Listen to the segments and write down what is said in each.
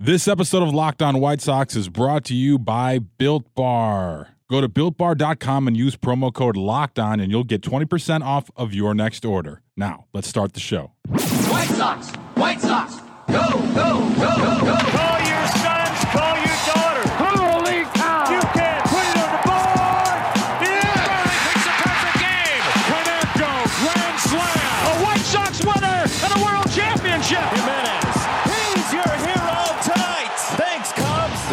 This episode of Locked On White Sox is brought to you by Built Bar. Go to builtbar.com and use promo code Locked On, and you'll get 20% off of your next order. Now, let's start the show. White Sox, White Sox, go, go, go, go, go.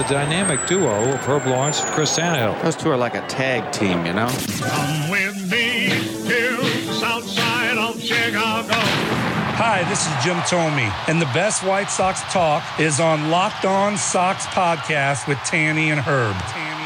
Dynamic duo of Herb Lawrence and Chris Tannehill. Those two are like a tag team, you know? Come with me to south side of Chicago. Hi, this is Jim Thome, and the best White Sox talk is on Locked On Sox podcast with Tanny and Herb.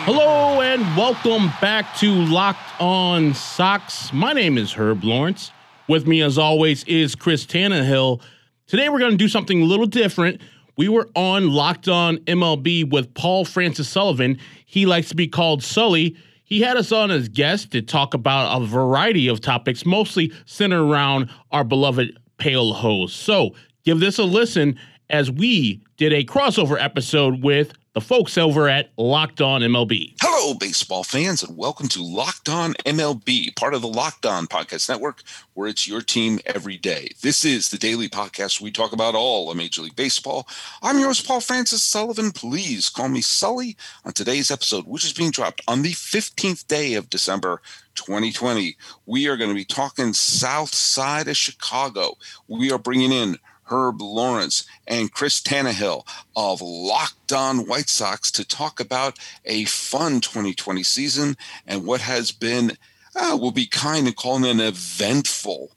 Hello and welcome back to Locked On Sox. My name is Herb Lawrence. With me, as always, is Chris Tannehill. Today, we're going to do something a little different. We were on Locked On MLB with Paul Francis Sullivan. He likes to be called Sully. He had us on as guest to talk about a variety of topics, mostly centered around our beloved Pale Hose. So give this a listen as we did a crossover episode with the folks over at Locked On MLB. Hello, baseball fans, and welcome to Locked On MLB, part of the Locked On Podcast Network, where it's your team every day. This is the daily podcast we talk about all of Major League Baseball. I'm yours, Paul Francis Sullivan. Please call me Sully on today's episode, which is being dropped on the 15th day of December 2020. We are going to be talking south side of Chicago. We are bringing in Herb Lawrence and Chris Tannehill of Locked On White Sox to talk about a fun 2020 season and what has been, uh, we'll be kind and calling it an eventful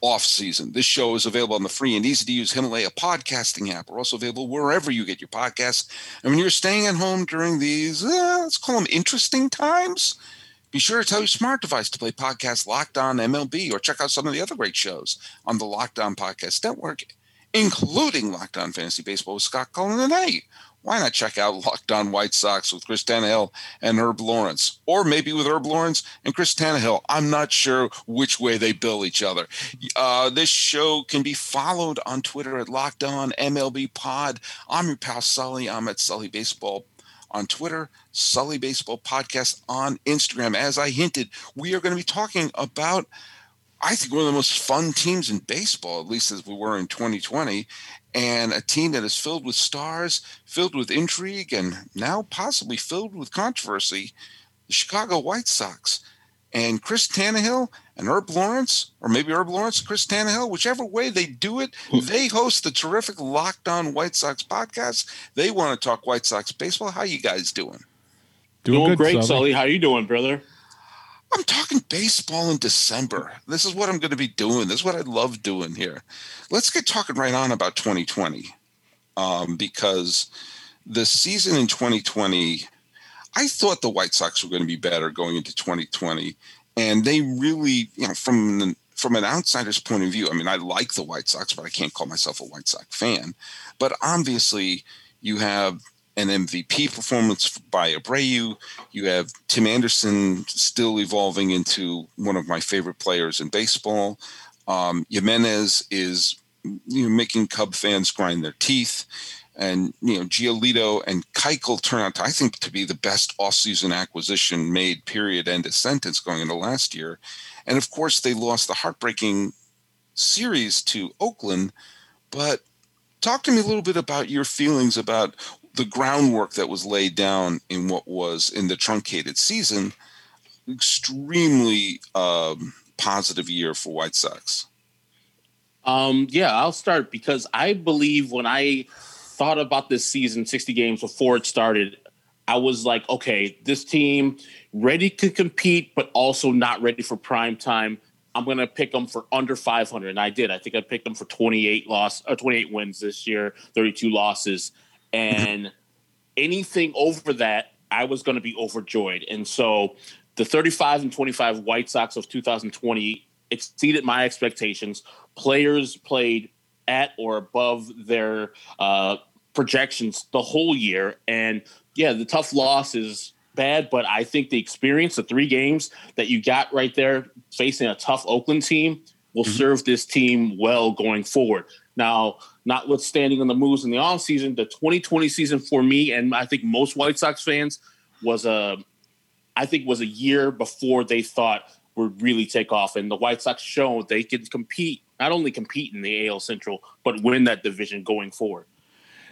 off season. This show is available on the free and easy to use Himalaya podcasting app. We're also available wherever you get your podcasts. And when you're staying at home during these, uh, let's call them interesting times, be sure to tell your smart device to play podcast Locked On MLB or check out some of the other great shows on the Locked On Podcast Network, including Locked On Fantasy Baseball with Scott Cullen. Hey, why not check out Locked On White Sox with Chris Tannehill and Herb Lawrence? Or maybe with Herb Lawrence and Chris Tannehill. I'm not sure which way they bill each other. Uh, this show can be followed on Twitter at Locked On MLB Pod. I'm your pal Sully. I'm at Sully Baseball on Twitter, Sully Baseball Podcast on Instagram. As I hinted, we are going to be talking about, I think, one of the most fun teams in baseball, at least as we were in 2020, and a team that is filled with stars, filled with intrigue, and now possibly filled with controversy the Chicago White Sox. And Chris Tannehill and Herb Lawrence, or maybe Herb Lawrence, Chris Tannehill, whichever way they do it, hmm. they host the terrific Locked On White Sox podcast. They want to talk White Sox baseball. How you guys doing? Doing, good, great, Sully. Sully. How you doing, brother? I'm talking baseball in December. This is what I'm going to be doing. This is what I love doing here. Let's get talking right on about 2020 um, because the season in 2020, I thought the White Sox were going to be better going into 2020, and they really, you know, from the, from an outsider's point of view, I mean, I like the White Sox, but I can't call myself a White Sox fan. But obviously, you have an MVP performance by Abreu. You have Tim Anderson still evolving into one of my favorite players in baseball. Um, Jimenez is you know, making Cub fans grind their teeth. And you know, Giolito and Keuchel turn out, to, I think, to be the best offseason acquisition made. Period. End of sentence. Going into last year, and of course, they lost the heartbreaking series to Oakland. But talk to me a little bit about your feelings about the groundwork that was laid down in what was in the truncated season. Extremely um, positive year for White Sox. Um, yeah, I'll start because I believe when I thought about this season, 60 games before it started, I was like, okay, this team ready to compete, but also not ready for prime time. I'm going to pick them for under 500. And I did. I think I picked them for 28 loss or 28 wins this year, 32 losses. And anything over that, I was going to be overjoyed. And so the 35 and 25 White Sox of 2020 exceeded my expectations. Players played at or above their uh, projections the whole year. And yeah, the tough loss is bad, but I think the experience, the three games that you got right there facing a tough Oakland team will serve this team well going forward. Now, notwithstanding on the moves in the offseason, the 2020 season for me and I think most White Sox fans was a I think was a year before they thought would really take off. And the White Sox showed they can compete, not only compete in the AL Central, but win that division going forward.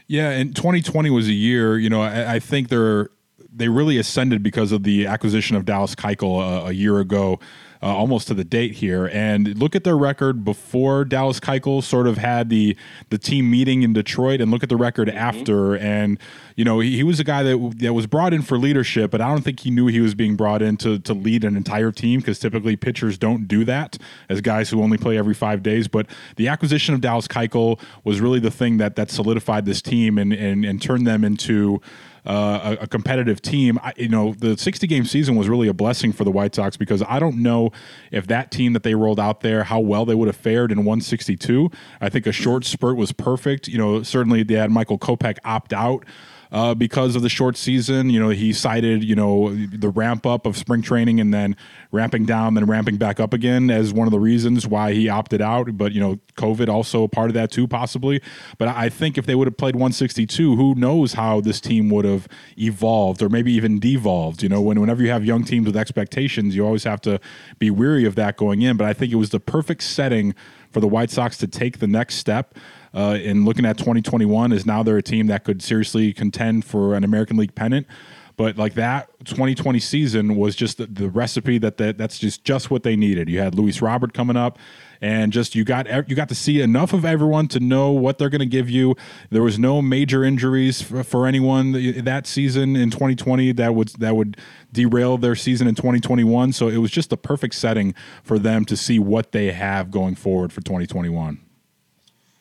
Yeah, and 2020 was a year. You know, I, I think they're they really ascended because of the acquisition of Dallas Keuchel a, a year ago uh, almost to the date here. And look at their record before Dallas Keuchel sort of had the the team meeting in Detroit, and look at the record mm-hmm. after. And you know, he, he, was a guy that that was brought in for leadership, but I don't think he knew he was being brought in to to lead an entire team because typically pitchers don't do that as guys who only play every five days. But the acquisition of Dallas Keuchel was really the thing that that solidified this team and and, and turned them into uh, a, a, competitive team. I, you know, the 60 game season was really a blessing for the White Sox because I don't know if that team that they rolled out there, how well they would have fared in 162. I think a short spurt was perfect. You know, certainly they had Michael Kopech opt out uh, because of the short season. You know, he cited you know the ramp up of spring training and then ramping down, then ramping back up again as one of the reasons why he opted out. But you know, COVID also a part of that too, possibly. But I think if they would have played 162, who knows how this team would have evolved or maybe even devolved. You know, when whenever you have young teams with expectations, you always have to be weary of that going in. But I think it was the perfect setting for the White Sox to take the next step uh, in looking at 2021 is now they're a team that could seriously contend for an American League pennant. But like that 2020 season was just the, the recipe that, that that's just just what they needed. You had Luis Robert coming up, and just you got you got to see enough of everyone to know what they're going to give you. There was no major injuries for, for, anyone that season in 2020 that would that would derail their season in 2021. So it was just the perfect setting for them to see what they have going forward for 2021.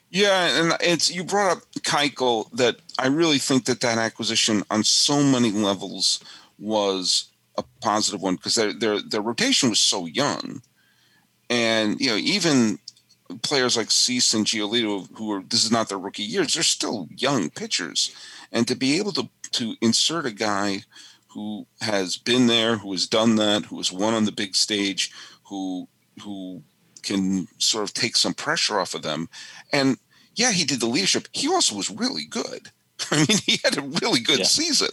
Yeah, and it's you brought up Keuchel that I really think that that acquisition on so many levels was a positive one because their, their their rotation was so young, and you know even players like Cease and Giolito, who are this is not their rookie years, they're still young pitchers, and to be able to to insert a guy who has been there, who has done that, who has won on the big stage, who who can sort of take some pressure off of them. And yeah, he did the leadership. He also was really good. I mean, he had a really good yeah. season.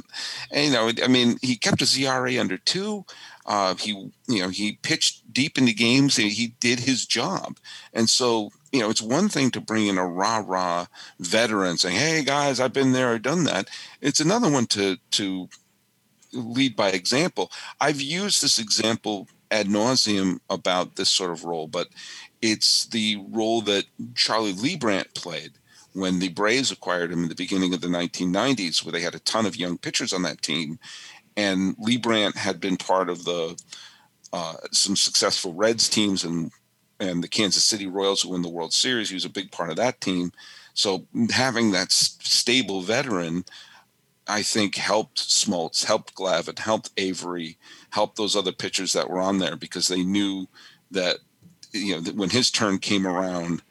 And, you know, I mean, he kept his ERA under two. Uh, he, you know, he pitched deep into games. And he did his job. And so, you know, it's one thing to bring in a rah rah veteran saying, "Hey guys, I've been there, I've done that." It's another one to to lead by example. I've used this example ad nauseum about this sort of role, but it's the role that Charlie Leibrandt played when the Braves acquired him in the beginning of the 1990s, where they had a ton of young pitchers on that team. And Leibrandt had been part of the uh, some successful Reds teams and and the Kansas City Royals who won the World Series. He was a big part of that team. So having that stable veteran, I think helped Smoltz, helped Glavine, helped Avery, helped those other pitchers that were on there because they knew that you know that when his turn came around,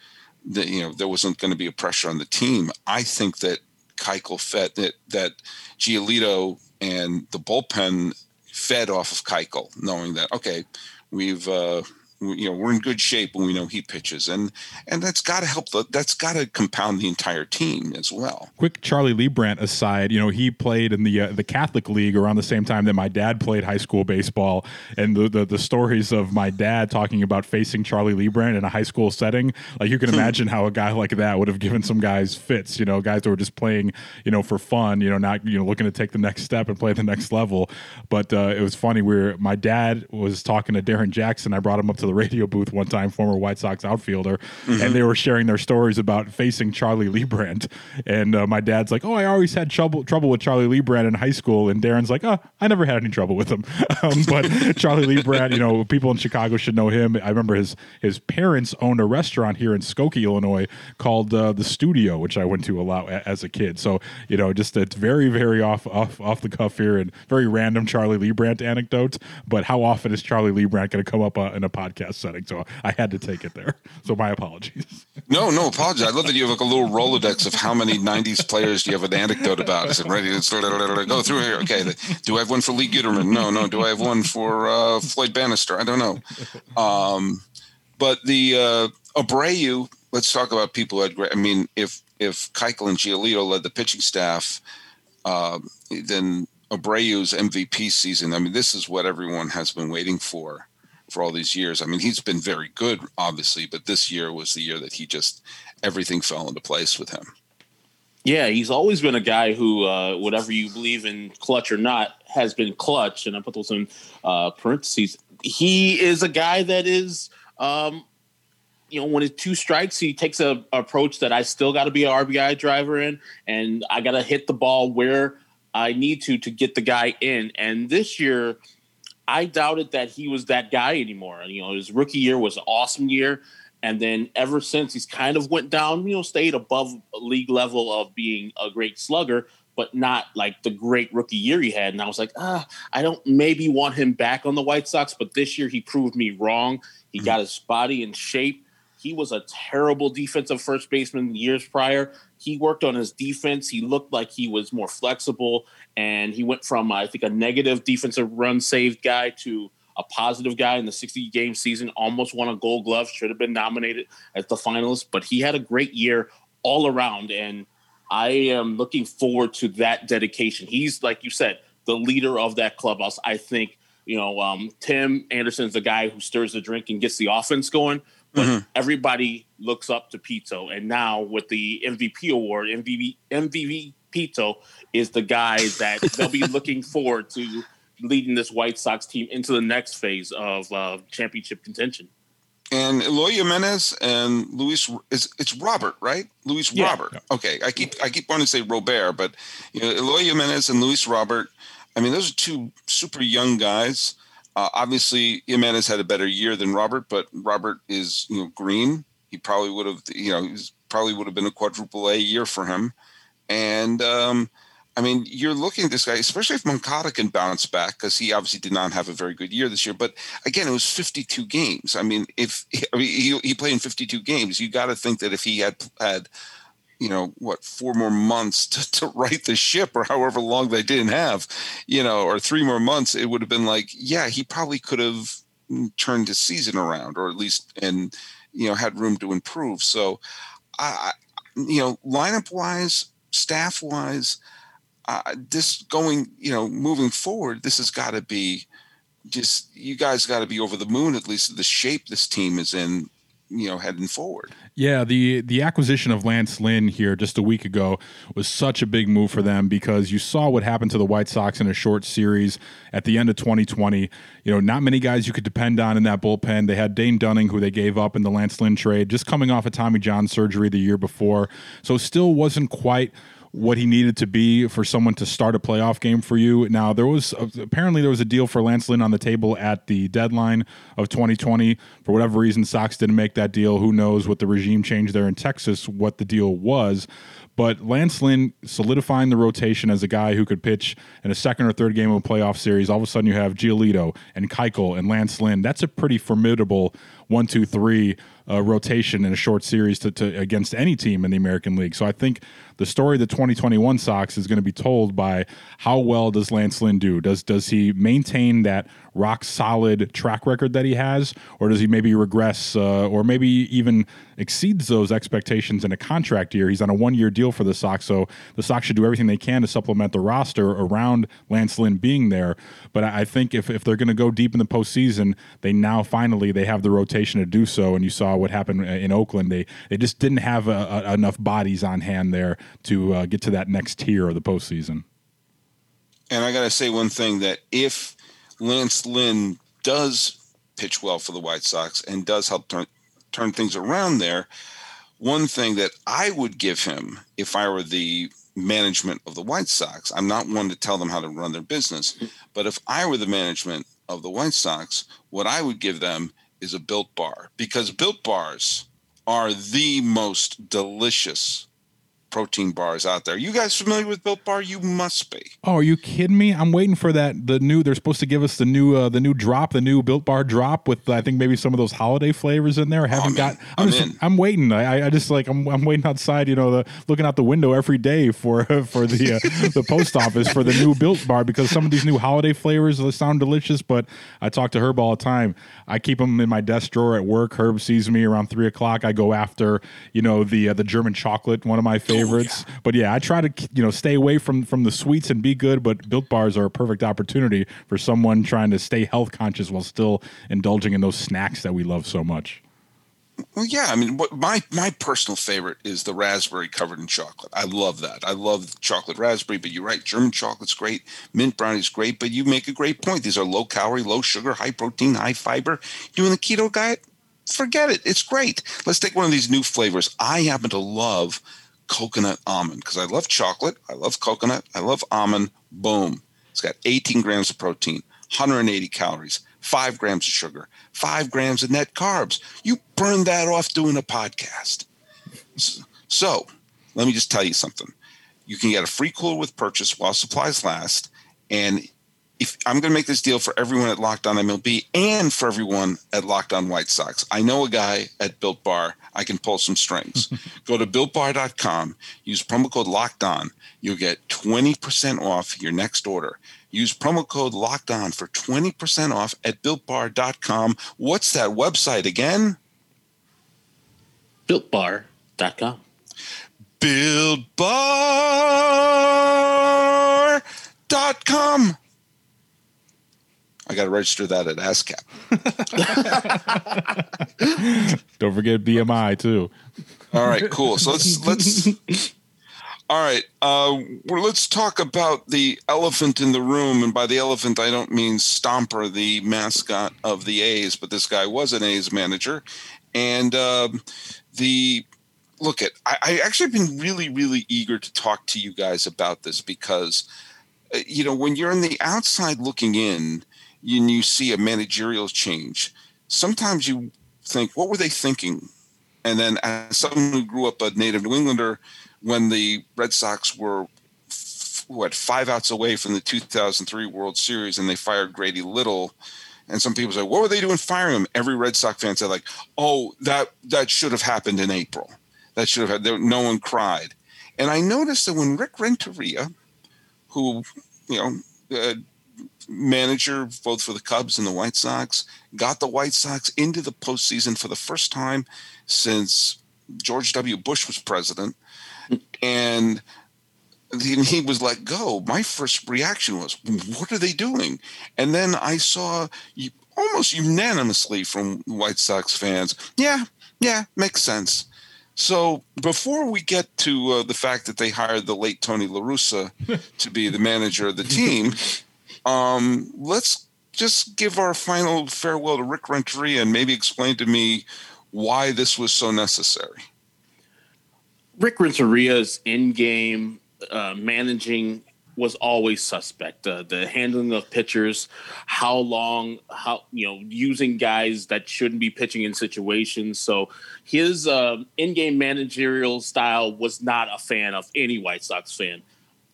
that you know there wasn't going to be a pressure on the team. I think that Keuchel fed that that Giolito and the bullpen fed off of Keuchel, knowing that okay, we've uh, you know we're in good shape when we know he pitches and and that's got to help the that's got to compound the entire team as well quick charlie leibrandt aside you know he played in the uh, the catholic league around the same time that my dad played high school baseball and the, the, the stories of my dad talking about facing charlie leibrandt in a high school setting like you can hmm. imagine how a guy like that would have given some guys fits you know guys that were just playing you know for fun you know not you know looking to take the next step and play the next level but uh, it was funny where my dad was talking to darrin jackson i brought him up to the the radio booth one time, former White Sox outfielder, mm-hmm. and they were sharing their stories about facing Charlie Leibrandt. And uh, my dad's like, "Oh, I always had trouble trouble with Charlie Leibrandt in high school," and Darrin's like, "Oh, I never had any trouble with him." um, but Charlie Leibrandt, you know, people in Chicago should know him. I remember his his parents owned a restaurant here in Skokie, Illinois, called uh, the Studio, which I went to a lot as a kid. So you know, just it's very very off off off the cuff here and very random Charlie Leibrandt anecdotes. But how often is Charlie Leibrandt going to come up uh, in a podcast? Podcast setting, so I had to take it there. So my apologies. No, no apologies. I love that you have like a little Rolodex of how many '90s players do you have an anecdote about? Is it ready to go through here? Okay, do I have one for Lee Guetterman? No, no. Do I have one for uh, Floyd Bannister? I don't know. Um, but the uh, Abreu let's talk about people who had great. I mean, if if Keuchel and Giolito led the pitching staff, uh, then Abreu's MVP season. I mean, this is what everyone has been waiting for for all these years. I mean, he's been very good, obviously, but this year was the year that he just everything fell into place with him. Yeah, he's always been a guy who, uh, whatever you believe in, clutch or not, has been clutch. And I put those in uh, parentheses. He is a guy that is, um, you know, when it's two strikes, he takes a, a approach that I still got to be an RBI driver in, and I got to hit the ball where I need to to get the guy in. And this year, I doubted that he was that guy anymore. You know, his rookie year was an awesome year. And then ever since he's kind of went down, you know, stayed above league level of being a great slugger, but not like the great rookie year he had. And I was like, ah, I don't maybe want him back on the White Sox, but this year he proved me wrong. He mm-hmm. got his body in shape. He was a terrible defensive first baseman years prior. He worked on his defense. He looked like he was more flexible, and he went from I think a negative defensive run saved guy to a positive guy in the 60 game season, almost won a gold glove, should have been nominated as the finalist, but he had a great year all around. And I am looking forward to that dedication. He's, like you said, the leader of that clubhouse. I think, you know, um, Tim Anderson's the guy who stirs the drink and gets the offense going. But mm-hmm. everybody looks up to Pito. And now with the MVP award, MVP, MVP Pito is the guy that they'll be looking forward to leading this White Sox team into the next phase of uh, championship contention. And Eloy Jimenez and Luis is it's Robert, right? Luis yeah. Robert. Okay, I keep I keep wanting to say Robert, but you know Eloy Jimenez and Luis Robert. I mean, those are two super young guys. Uh, obviously, Jimenez had a better year than Robert, but Robert is you know green. He probably would have you know probably would have been a quadruple A year for him, and um, I mean, you're looking at this guy, especially if Moncada can bounce back, because he obviously did not have a very good year this year. But again, it was 52 games. I mean, if I mean, he, he played in 52 games, you got to think that if he had had, you know, what four more months to, to right the ship, or however long they didn't have, you know, or three more months, it would have been like, yeah, he probably could have turned his season around, or at least and you know had room to improve. So, I, you know, lineup wise, staff wise uh, this going, you know, moving forward, this has got to be just you guys got to be over the moon at least the shape this team is in you know heading forward. Yeah the the acquisition of lance lynn here just a week ago was such a big move for them because you saw what happened to the white sox in a short series at the end of 2020 you know not many guys you could depend on in that bullpen. They had dane dunning who they gave up in the lance lynn trade just coming off a tommy john surgery the year before. So still wasn't quite what he needed to be for someone to start a playoff game for you. Now, there was apparently there was a deal for Lance Lynn on the table at the deadline of 2020. For whatever reason, Sox didn't make that deal. Who knows what the regime change there in Texas, what the deal was. But Lance Lynn solidifying the rotation as a guy who could pitch in a second or third game of a playoff series. All of a sudden, you have Giolito and Keuchel and Lance Lynn. That's a pretty formidable one, two, three uh, rotation in a short series to, to against any team in the American League. So I think the story of the 2021 Sox is going to be told by how well does Lance Lynn do? Does does he maintain that rock solid track record that he has, or does he maybe regress, uh, or maybe even exceeds those expectations in a contract year? He's on a one year deal for the Sox, so the Sox should do everything they can to supplement the roster around Lance Lynn being there. But I think if if they're going to go deep in the postseason, they now finally they have the rotation to do so. And you saw what happened uh, in Oakland; they they just didn't have a, a, enough bodies on hand there to uh, get to that next tier of the postseason. And I got to say one thing that if Lance Lynn does pitch well for the White Sox and does help turn turn things around there, one thing that I would give him if I were the management of the White Sox, I'm not one to tell them how to run their business, but if I were the management of the White Sox, what I would give them is a built bar because built bars are the most delicious protein bars out there. You guys familiar with Built Bar? You must be. Oh, are you kidding me? I'm waiting for that. The new they're supposed to give us the new uh, the new drop, the new Built Bar drop with I think maybe some of those holiday flavors in there. I haven't I'm got. I'm, I'm just. I'm waiting. I, I just like I'm, I'm waiting outside. You know, the looking out the window every day for for the uh, the post office for the new Built Bar because some of these new holiday flavors sound delicious. But I talk to Herb all the time. I keep them in my desk drawer at work. Herb sees me around three o'clock. I go after you know the uh, the German chocolate, one of my favorites. But yeah, I try to you know stay away from from the sweets and be good. But Built Bars are a perfect opportunity for someone trying to stay health conscious while still indulging in those snacks that we love so much. Well, yeah. I mean, what my my personal favorite is the raspberry covered in chocolate. I love that. I love chocolate raspberry. But you're right, German chocolate's great. Mint brownie's great. But you make a great point. These are low calorie, low sugar, high protein, high fiber. Doing the keto diet, forget it. It's great. Let's take one of these new flavors. I happen to love coconut almond because I love chocolate. I love coconut. I love almond. Boom. It's got 18 grams of protein, 180 calories, five grams of sugar, five grams of net carbs. You burn that off doing a podcast. So let me just tell you something. You can get a free cooler with purchase while supplies last. And if I'm going to make this deal for everyone at Locked On MLB and for everyone at Locked On White Sox, I know a guy at Built Bar. I can pull some strings. Go to builtbar.com, use promo code Locked On. You'll get 20% off your next order. Use promo code Locked On for 20% off at builtbar.com. What's that website again? BuiltBar.com. builtbar.com. I got to register that at ASCAP. Don't forget BMI too. All right, cool. So let's let's. All right, uh, well, let's talk about the elephant in the room, and by the elephant, I don't mean Stomper, the mascot of the A's, but this guy was an A's manager, and um, the look at. I, I actually been really, really eager to talk to you guys about this because, uh, you know, when you're on the outside looking in, and you see a managerial change, sometimes you think, what were they thinking? And then, as someone who grew up a native New Englander, when the Red Sox were what five outs away from the 2003 World Series, and they fired Grady Little, and some people say, "What were they doing firing him?" Every Red Sox fan said, "Like, oh, that that should have happened in April. That should have had." No one cried, and I noticed that when Rick Renteria, who you know. Uh, manager both for the Cubs and the White Sox, got the White Sox into the postseason for the first time since George W. Bush was president. And then he was let go. My first reaction was, What are they doing? And then I saw almost unanimously from White Sox fans, Yeah, yeah, makes sense. So before we get to uh, the fact that they hired the late Tony La Russa to be the manager of the team, um, let's just give our final farewell to Rick Renteria and maybe explain to me why this was so necessary. Rick Renteria's in-game uh, managing was always suspect. Uh, the handling of pitchers, how long, how you know, using guys that shouldn't be pitching in situations. So his uh, in-game managerial style was not a fan of any White Sox fan.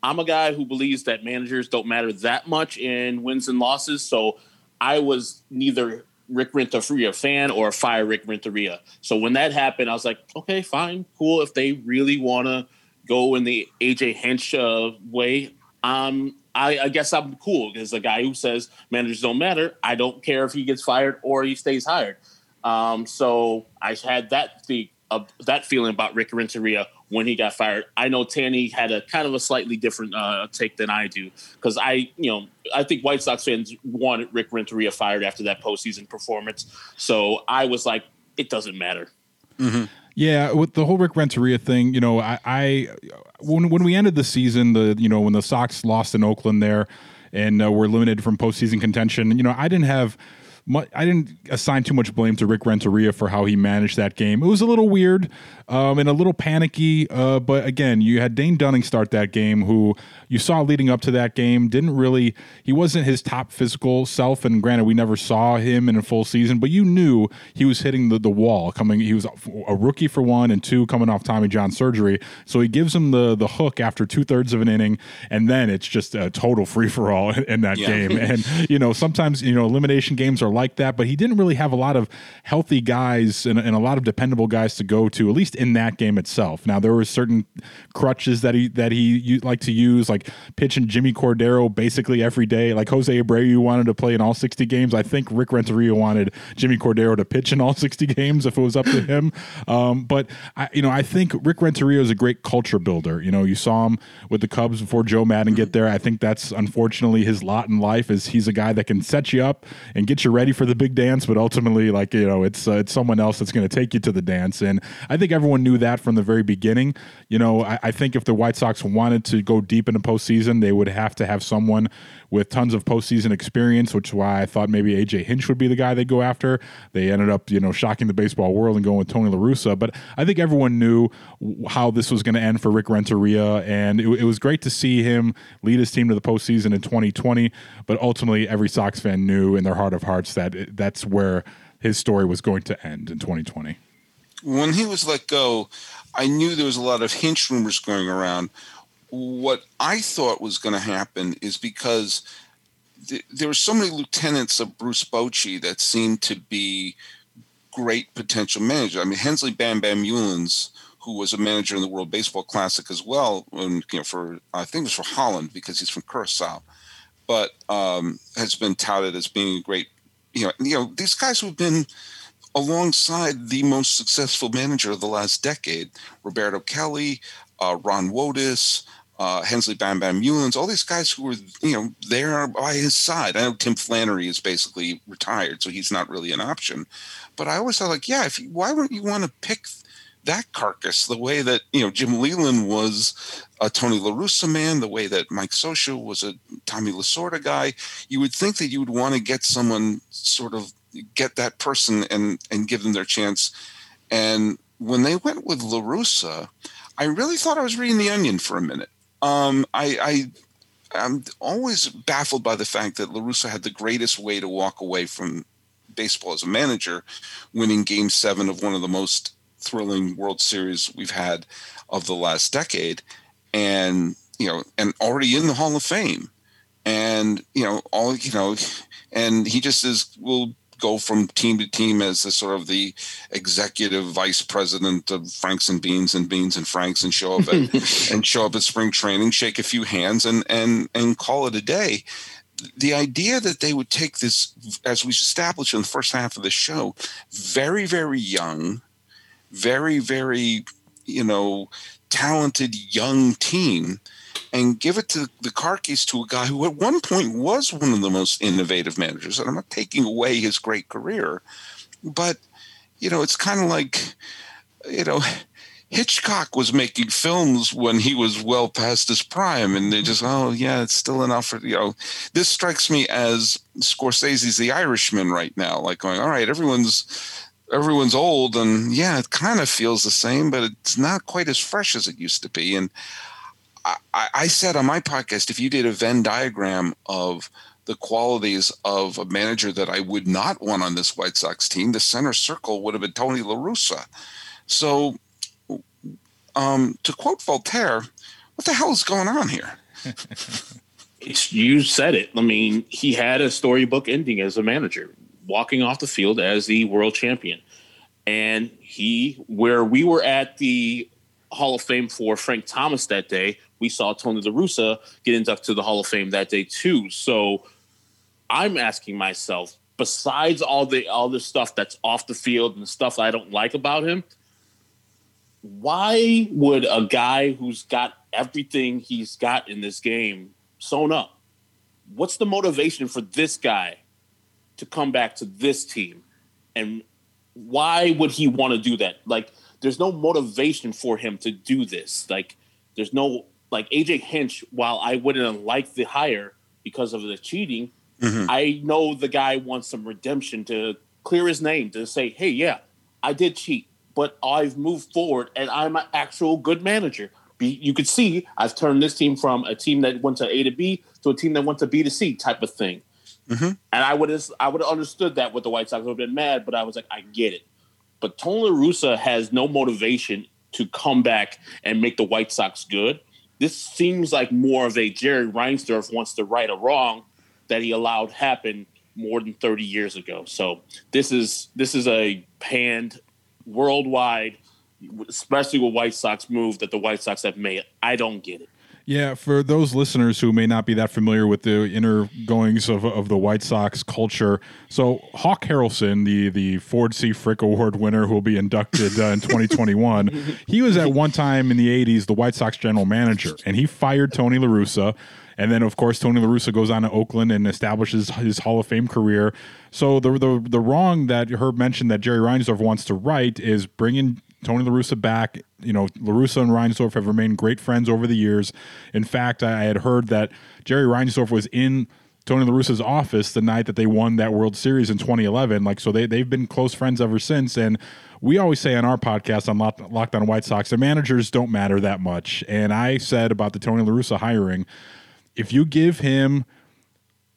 I'm a guy who believes that managers don't matter that much in wins and losses. So I was neither Rick Renteria fan or fire Rick Renteria. So when that happened, I was like, okay, fine, cool. If they really want to go in the AJ Hinch uh, way, um, I, I guess I'm cool because the guy who says managers don't matter, I don't care if he gets fired or he stays hired. Um, so I had that the uh, that feeling about Rick Renteria when he got fired. I know Tanny had a kind of a slightly different uh, take than I do because I, you know, I think White Sox fans wanted Rick Renteria fired after that postseason performance. So I was like, it doesn't matter. Yeah, with the whole Rick Renteria thing, you know, I, I when when we ended the season, the you know when the Sox lost in Oakland there, and uh, were limited from postseason contention, you know, I didn't have I didn't assign too much blame to Rick Renteria for how he managed that game. It was a little weird um, and a little panicky. Uh, but again, you had Dane Dunning start that game, who you saw leading up to that game didn't really, he wasn't his top physical self. And granted, we never saw him in a full season, but you knew he was hitting the, the wall coming. He was a rookie for one, and two, coming off Tommy John surgery. So he gives him the, the hook after two thirds of an inning. And then it's just a total free for all in that yeah. game. And, you know, sometimes, you know, elimination games are like that, but he didn't really have a lot of healthy guys and, and a lot of dependable guys to go to, at least in that game itself. Now there were certain crutches that he that he liked to use, like pitching Jimmy Cordero basically every day. Like Jose Abreu wanted to play in all 60 games. I think Rick Renteria wanted Jimmy Cordero to pitch in all 60 games if it was up to him. Um, but I, you know, I think Rick Renteria is a great culture builder. You know, you saw him with the Cubs before Joe Maddon get there. I think that's unfortunately his lot in life is he's a guy that can set you up and get you ready for the big dance, but ultimately, like you know, it's uh, it's someone else that's going to take you to the dance. And I think everyone knew that from the very beginning. You know, I, I, think if the White Sox wanted to go deep into postseason, they would have to have someone with tons of postseason experience, which is why I thought maybe AJ Hinch would be the guy they'd go after. They ended up, you know, shocking the baseball world and going with Tony La Russa. But I think everyone knew how this was going to end for Rick Renteria, and it, it was great to see him lead his team to the postseason in 2020. But ultimately, every Sox fan knew in their heart of hearts that it, that's where his story was going to end in 2020 when he was let go, I knew there was a lot of Hinch rumors going around. What I thought was going to happen is because th- there were so many lieutenants of Bruce Bochy that seemed to be great potential managers. I mean, Hensley Bam Bam Meulens, who was a manager in the World Baseball Classic as well, and, you know, for I think it was for Holland because he's from Curacao, but um, has been touted as being a great. You know, you know, these guys who've been alongside the most successful manager of the last decade, Roberto Kelly, uh, Ron Wotus, uh, Hensley Bam Bam Meulens, all these guys who were, you know, there by his side. I know Tim Flannery is basically retired, so he's not really an option. But I always thought, like, yeah, if you, why wouldn't you want to pick that carcass the way that, you know, Jim Leyland was a Tony La Russa man, the way that Mike Scioscia was a Tommy Lasorda guy. You would think that you would want to get someone sort of get that person and and give them their chance. And when they went with La Russa, I really thought I was reading the Onion for a minute. Um, I, I I'm always baffled by the fact that La Russa had the greatest way to walk away from baseball as a manager, winning Game Seven of one of the most thrilling World Series we've had of the last decade, and you know, and already in the Hall of Fame, and you know, all you know, and he just is will go from team to team as the sort of the executive vice president of Franks and Beans and Beans and Franks and show up at, and show up at spring training, shake a few hands, and and and call it a day. The idea that they would take this, as we established in the first half of the show, very very young, very very you know talented young team and give it to the car keys to a guy who at one point was one of the most innovative managers. And I'm not taking away his great career, but you know, it's kind of like, you know, Hitchcock was making films when he was well past his prime, and they just, oh yeah, it's still enough for you know. This strikes me as Scorsese's The Irishman right now, like going, all right, everyone's everyone's old, and yeah, it kind of feels the same, but it's not quite as fresh as it used to be. And I, I said on my podcast, if you did a Venn diagram of the qualities of a manager that I would not want on this White Sox team, the center circle would have been Tony La Russa. So, um, to quote Voltaire, what the hell is going on here? you said it. I mean, he had a storybook ending as a manager, walking off the field as the world champion. And he, where we were at the Hall of Fame for Frank Thomas that day, we saw Tony La Russa get inducted to the Hall of Fame that day too. So I'm asking myself, besides all the all the stuff that's off the field and stuff I don't like about him, why would a guy who's got everything he's got in this game sewn up? What's the motivation for this guy to come back to this team? And why would he want to do that? Like, there's no motivation for him to do this. Like, there's no like AJ Hinch, while I wouldn't have liked the hire because of the cheating, mm-hmm. I know the guy wants some redemption to clear his name to say, hey, yeah, I did cheat, but I've moved forward and I'm an actual good manager. Be, you could see I've turned this team from a team that went to A to B to a team that went to B to C type of thing. Mm-hmm. And I would have I would have understood that with the White Sox. Would have been mad, but I was like, I get it. But Tony La Russa has no motivation to come back and make the White Sox good. This seems like more of a Jerry Reinsdorf wants to right a wrong that he allowed happen more than 30 years ago. So this is this is a panned worldwide, especially with White Sox move that the White Sox have made. I don't get it. Yeah, for those listeners who may not be that familiar with the inner goings of, of the White Sox culture, so Hawk Harrelson, the the Ford C. Frick Award winner who will be inducted uh, in 2021, he was at one time in the 80s the White Sox general manager, and he fired Tony La Russa. And then, of course, Tony La Russa goes on to Oakland and establishes his Hall of Fame career. So the the, the wrong that Herb mentioned that Jerry Reinsdorf wants to right is bringing Tony La Russa back. You know, La Russa and Reinsdorf have remained great friends over the years. In fact, I had heard that Jerry Reinsdorf was in Tony La Russa's office the night that they won that World Series in 2011. Like, so they, they've been close friends ever since. And we always say on our podcast on Lock, Locked On White Sox, the managers don't matter that much. And I said about the Tony La Russa hiring, if you give him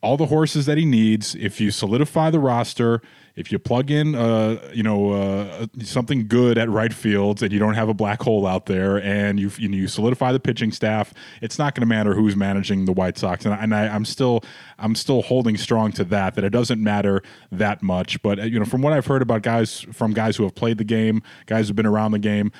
all the horses that he needs, if you solidify the roster, if you plug in, uh, you know, uh, something good at right field, and you don't have a black hole out there, and you you, you solidify the pitching staff, it's not going to matter who's managing the White Sox. And, I, and I, I'm still I'm still holding strong to that that it doesn't matter that much. But uh, you know, from what I've heard about guys from guys who have played the game, guys who've been around the game,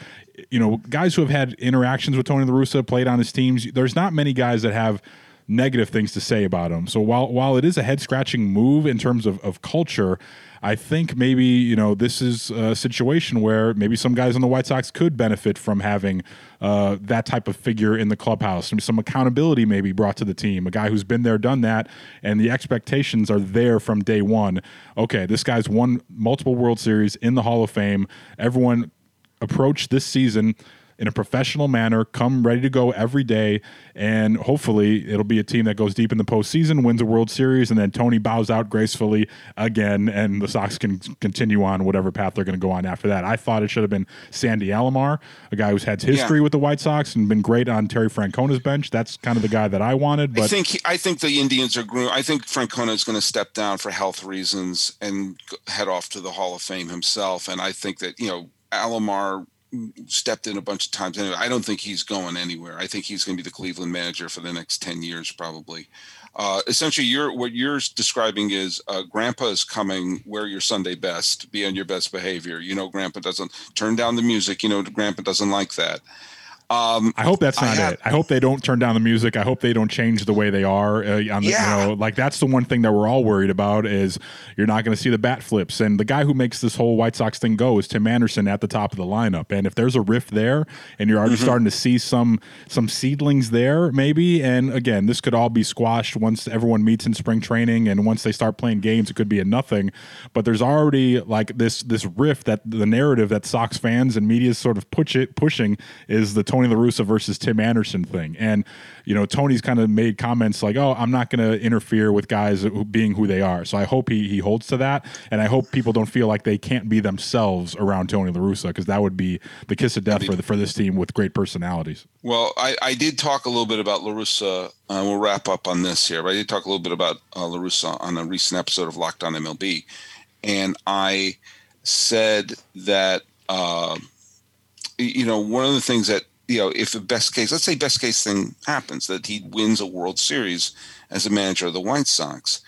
you know, guys who have had interactions with Tony La Russa, played on his teams. There's not many guys that have negative things to say about him. So while while it is a head scratching move in terms of, of culture, I think maybe you know this is a situation where maybe some guys on the White Sox could benefit from having uh, that type of figure in the clubhouse. Some accountability maybe brought to the team. A guy who's been there, done that, and the expectations are there from day one. Okay, this guy's won multiple World Series in the Hall of Fame. Everyone approach this season in a professional manner, come ready to go every day, and hopefully it'll be a team that goes deep in the postseason, wins a World Series, and then Tony bows out gracefully again, and the Sox can continue on whatever path they're going to go on after that. I thought it should have been Sandy Alomar, a guy who's had history Yeah. with the White Sox and been great on Terry Francona's bench. That's kind of the guy that I wanted, But I think I think the Indians are groom. I think Francona is going to step down for health reasons and head off to the Hall of Fame himself. And I think that you know Alomar stepped in a bunch of times. Anyway, I don't think he's going anywhere. I think he's going to be the Cleveland manager for the next ten years, probably. Uh, essentially, you're what you're describing is uh, Grandpa is coming. Wear your Sunday best. Be on your best behavior. You know, Grandpa doesn't turn down the music. You know, Grandpa doesn't like that. Um, I hope that's I not have- it. I hope they don't turn down the music. I hope they don't change the way they are. Uh, on the, Yeah. you know, like that's the one thing that we're all worried about is you're not going to see the bat flips. And the guy who makes this whole White Sox thing go is Tim Anderson at the top of the lineup. And if there's a rift there, and you're already Mm-hmm. starting to see some some seedlings there, maybe. And again, this could all be squashed once everyone meets in spring training, and once they start playing games, it could be a nothing. But there's already like this this rift that the narrative that Sox fans and media is sort of push it pushing is the Tony La Russa versus Tim Anderson thing. And you know, Tony's kind of made comments like, "Oh, I'm not going to interfere with guys being who they are." So I hope he he holds to that, and I hope people don't feel like they can't be themselves around Tony La Russa because that would be the kiss of death for the, for this team with great personalities. Well, I, I did talk a little bit about La Russa. Uh, we'll wrap up on this here, but I did talk a little bit about uh, La Russa on a recent episode of Locked On MLB, and I said that uh, you know one of the things that you know if the best case, let's say best case thing happens that he wins a World Series as a manager of the White Sox,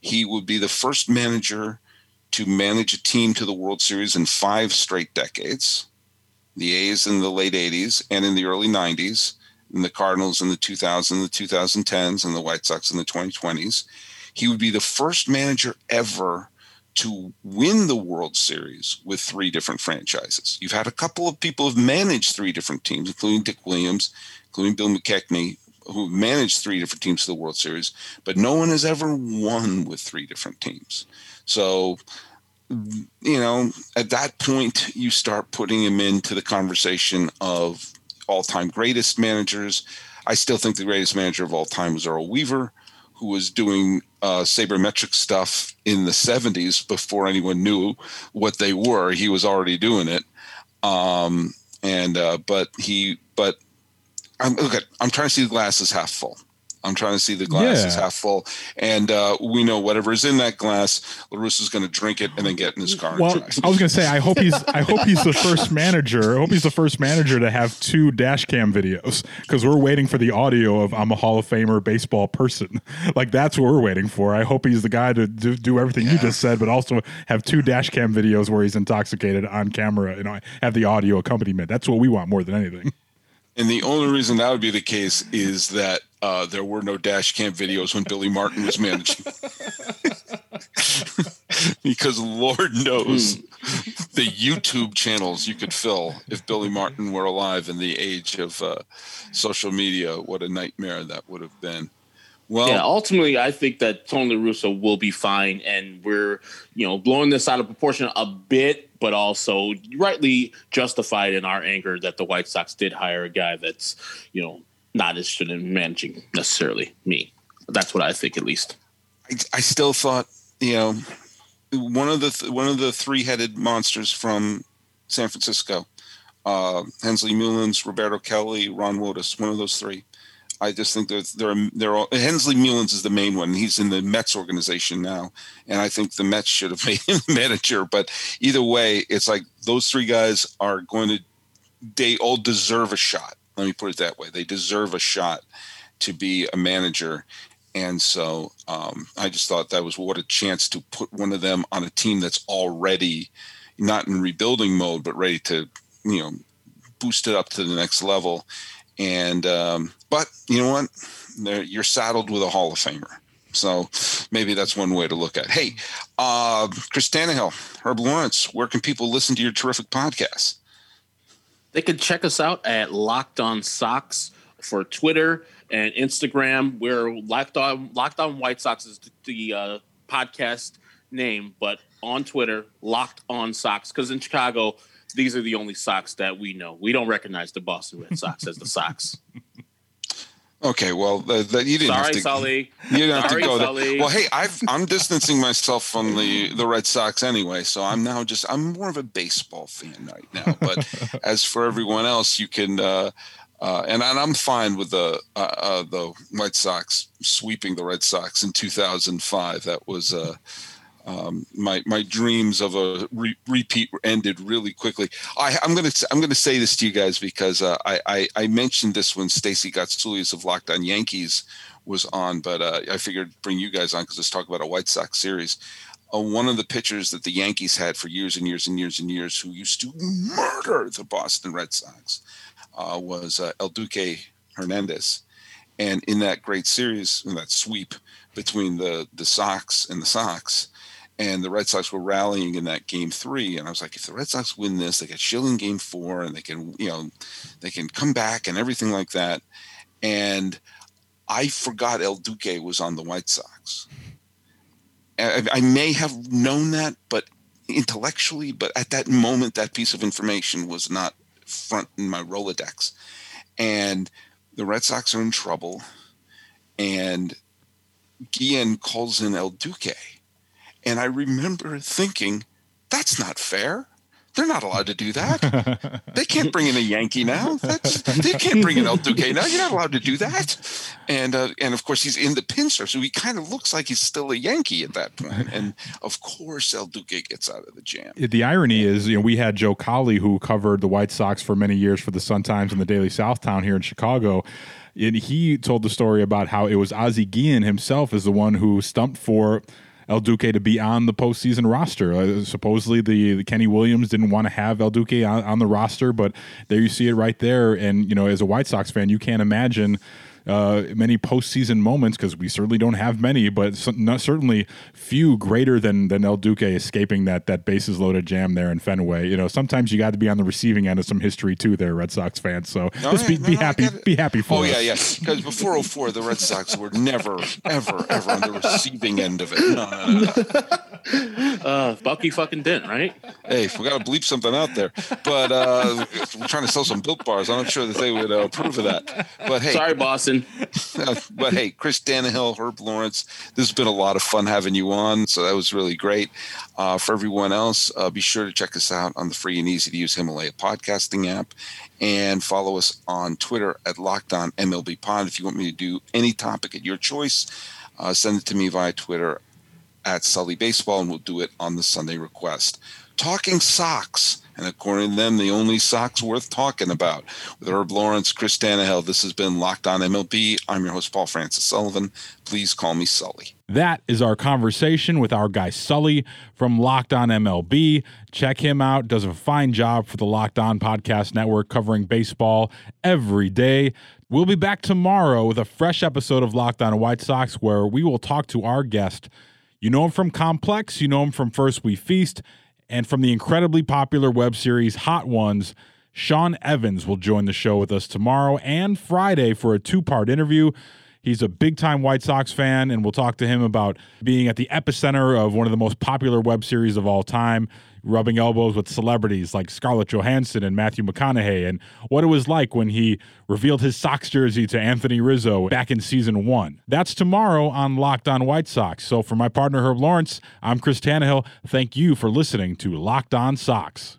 he would be the first manager to manage a team to the World Series in five straight decades the A's in the late 80s and in the early 90s, and the Cardinals in the 2000s, the 2010s, and the White Sox in the 2020s. He would be the first manager ever to win the World Series with three different franchises. You've had a couple of people who've managed three different teams, including Dick Williams, including Bill McKechnie, who managed three different teams to the World Series, but no one has ever won with three different teams. So you know, at that point, you start putting him into the conversation of all time greatest managers. I still think the greatest manager of all time was Earl Weaver, who was doing uh, sabermetric stuff in the 70s before anyone knew what they were. He was already doing it. Um, and uh, but he but I'm okay. I'm trying to see the glass is half full. I'm trying to see the glass Yeah. is half full, and uh, we know whatever is in that glass, Larusso's going to drink it and then get in his car. Well, and drive. I was gonna say I hope he's I hope he's the first manager. I hope he's the first manager to have two dash cam videos because we're waiting for the audio of I'm a Hall of Famer baseball person. Like that's what we're waiting for. I hope he's the guy to do, do everything you just said, but also have two dash cam videos where he's intoxicated on camera and have the audio accompaniment. That's what we want more than anything. And the only reason that would be the case is that uh, there were no dash cam videos when Billy Martin was managing. because Lord knows the YouTube channels you could fill if Billy Martin were alive in the age of uh, social media. What a nightmare that would have been. Well, yeah, ultimately, I think that Tony Russo will be fine, and we're you know blowing this out of proportion a bit, but also rightly justified in our anger that the White Sox did hire a guy that's you know not interested in managing necessarily me. That's what I think, at least. I, I still thought, you know, one of the th- one of the three headed monsters from San Francisco, uh, Hensley Meulens, Roberto Kelly, Ron Wotus, one of those three. I just think that they're they're all Hensley Meulens is the main one. He's in the Mets organization now, and I think the Mets should have made him manager. But either way, it's like those three guys are going to they all deserve a shot. Let me put it that way. They deserve a shot to be a manager. And so um, I just thought that was what a chance to put one of them on a team that's already not in rebuilding mode, but ready to, you know, boost it up to the next level. And um, but you know what? They're, you're saddled with a Hall of Famer. So maybe that's one way to look at. it. Hey, uh, Chris Tannehill, Herb Lawrence, where can people listen to your terrific podcast? They can check us out at Locked On Socks for Twitter and Instagram. We're Locked On Locked On White Sox is the uh, podcast name, but on Twitter, Locked On Socks, Because in Chicago, these are the only socks that we know. We don't recognize the Boston Red Sox as the Sox. Okay, well, the, the, you didn't Sorry, have to. Sully. You didn't have Sorry, to go Sully. there. Well, hey, I've, I'm distancing myself from the the Red Sox anyway, so I'm now just I'm more of a baseball fan right now. But as for everyone else, you can. Uh, uh, and, and I'm fine with the uh, uh, the White Sox sweeping the Red Sox in 2005. That was uh, um, my my dreams of a re- repeat ended really quickly. I, I'm gonna I'm gonna say this to you guys because uh, I, I I mentioned this when Stacey Gotsulias of Locked On Yankees was on, but uh, I figured bring you guys on because let's talk about a White Sox series. Uh, one of the pitchers that the Yankees had for years and years and years and years, who used to murder the Boston Red Sox, uh, was uh, El Duque Hernandez, and in that great series, in that sweep between the the Sox and the Sox, and the Red Sox were rallying in that game three. And I was like, if the Red Sox win this, they get Schilling game four, and they can, you know, they can come back and everything like that. And I forgot El Duque was on the White Sox. I, I may have known that, but intellectually, but at that moment, that piece of information was not front in my Rolodex. And the Red Sox are in trouble, and Guillen calls in El Duque. And I remember thinking, that's not fair. They're not allowed to do that. they can't bring in a Yankee now. That's, they can't bring in El Duque now. You're not allowed to do that. And uh, and of course he's in the pinstripe, so he kind of looks like he's still a Yankee at that point. And of course El Duque gets out of the jam. The irony is, you know, we had Joe Cowley who covered the White Sox for many years for the Sun Times and the Daily Southtown here in Chicago. And he told the story about how it was Ozzie Guillen himself is the one who stumped for El Duque to be on the postseason roster. Uh, supposedly, the, the Kenny Williams didn't want to have El Duque on, on the roster, but there you see it right there. And you know, as a White Sox fan, you can't imagine uh, many postseason moments because we certainly don't have many, but so, not, certainly few greater than than El Duque escaping that that bases loaded jam there in Fenway. You know, sometimes you got to be on the receiving end of some history too, there, Red Sox fans. So No, just be, no, be no, happy, be happy for Oh us. yeah, yeah. Because before 04, the Red Sox were never, ever, ever on the receiving end of it. No, no, no, no. uh, Bucky fucking Dent, right? Hey, we got to bleep something out there. But uh, we're trying to sell some built bars. I'm not sure that they would uh, approve of that. But hey, Sorry, Boston. But hey, Chris Tannehill, Herb Lawrence, this has been a lot of fun having you on. So that was really great. Uh, for everyone else, uh, be sure to check us out on the free and easy to use Himalaya podcasting app and follow us on Twitter at Locked On MLB Pod. If you want me to do any topic at your choice, uh, send it to me via Twitter at Sully Baseball, and we'll do it on the Sunday request. Talking socks, and according to them, the only socks worth talking about. With Herb Lawrence, Chris Tannehill, this has been Locked On MLB. I'm your host, Paul Francis Sullivan. Please call me Sully. That is our conversation with our guy Sully from Locked On MLB. Check him out. Does a fine job for the Locked On Podcast Network covering baseball every day. We'll be back tomorrow with a fresh episode of Locked On White Sox where we will talk to our guest. You know him from Complex, you know him from First We Feast, and from the incredibly popular web series Hot Ones. Sean Evans will join the show with us tomorrow and Friday for a two part interview. He's a big time White Sox fan, and we'll talk to him about being at the epicenter of one of the most popular web series of all time, rubbing elbows with celebrities like Scarlett Johansson and Matthew McConaughey, and what it was like when he revealed his Sox jersey to Anthony Rizzo back in season one. That's tomorrow on Locked On White Sox. So for my partner Herb Lawrence, I'm Chris Tannehill. Thank you for listening to Locked On Sox.